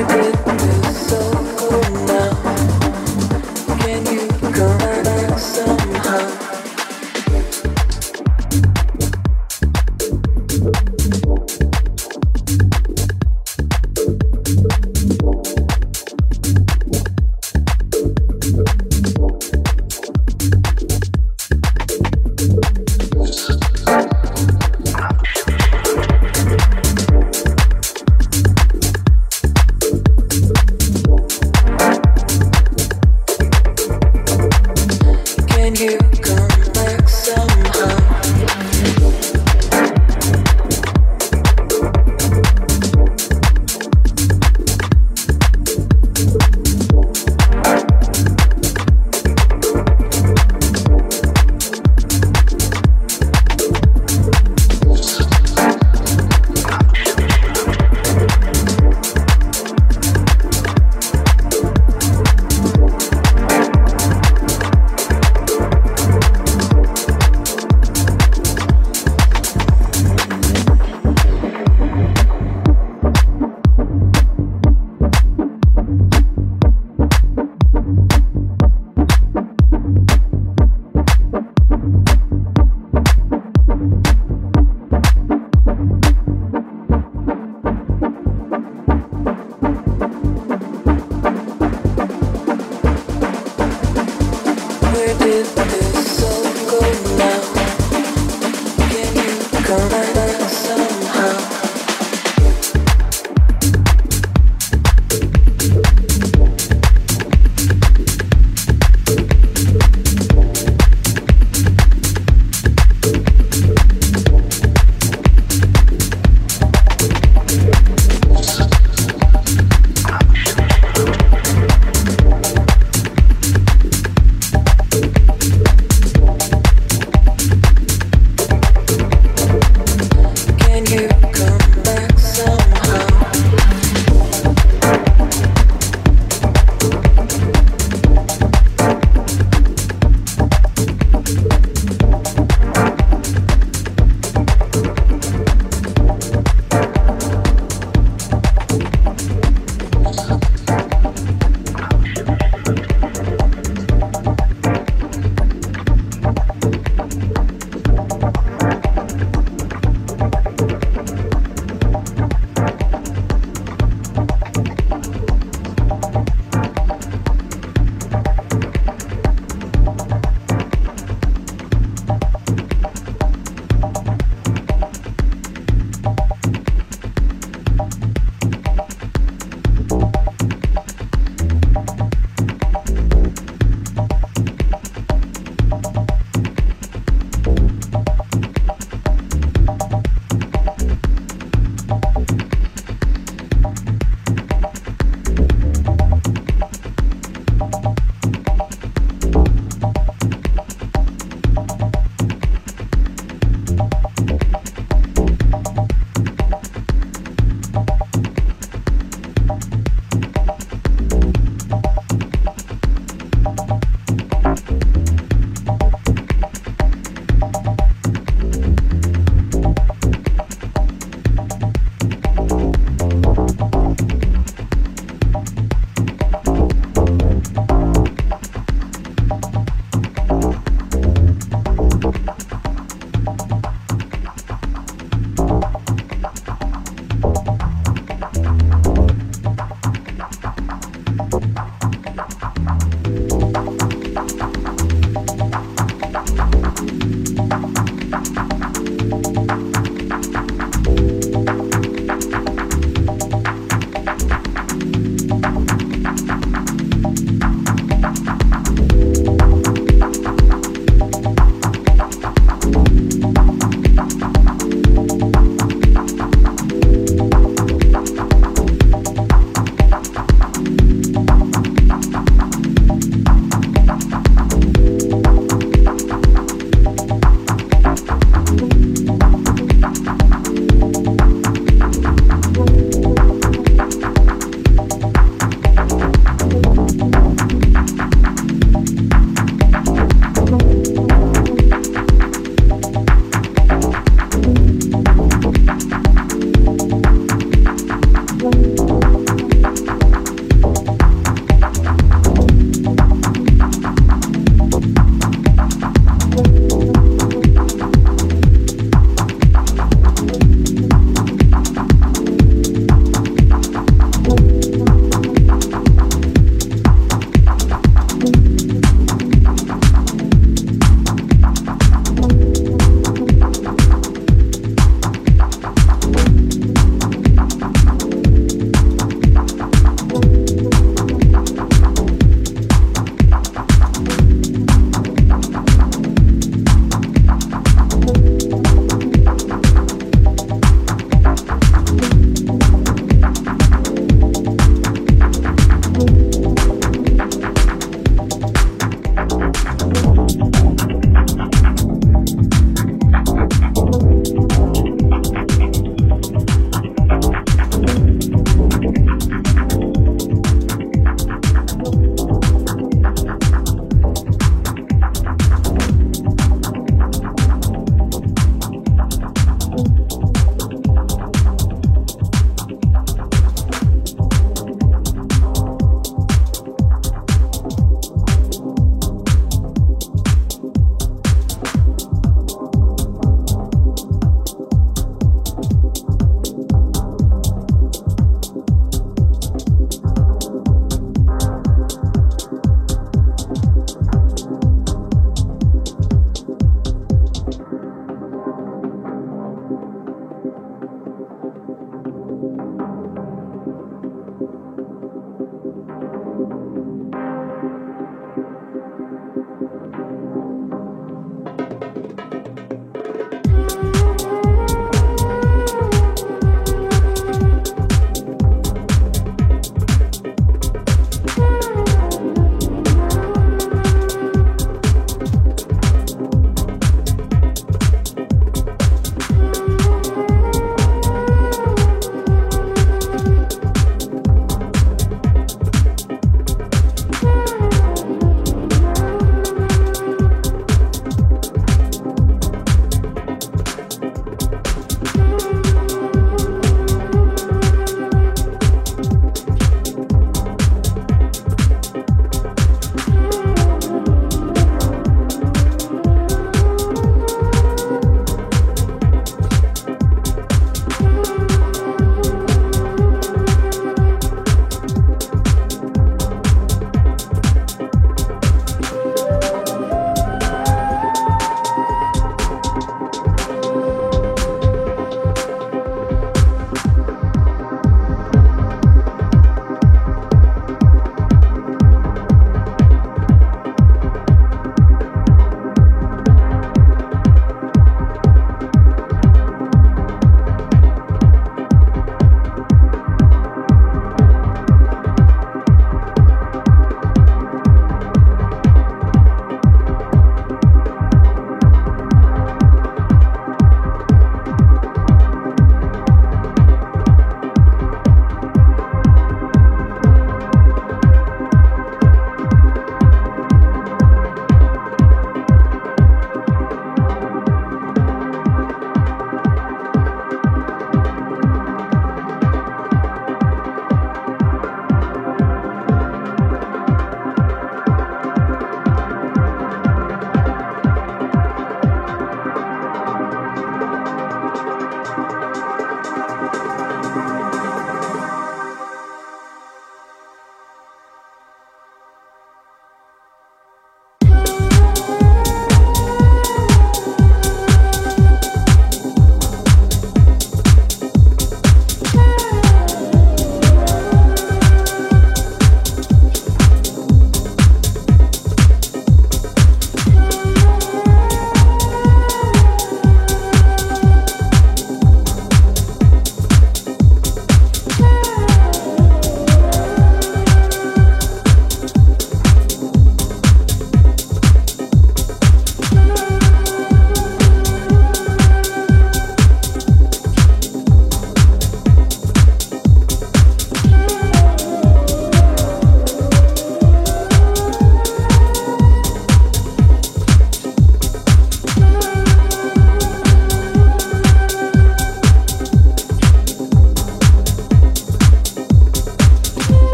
Where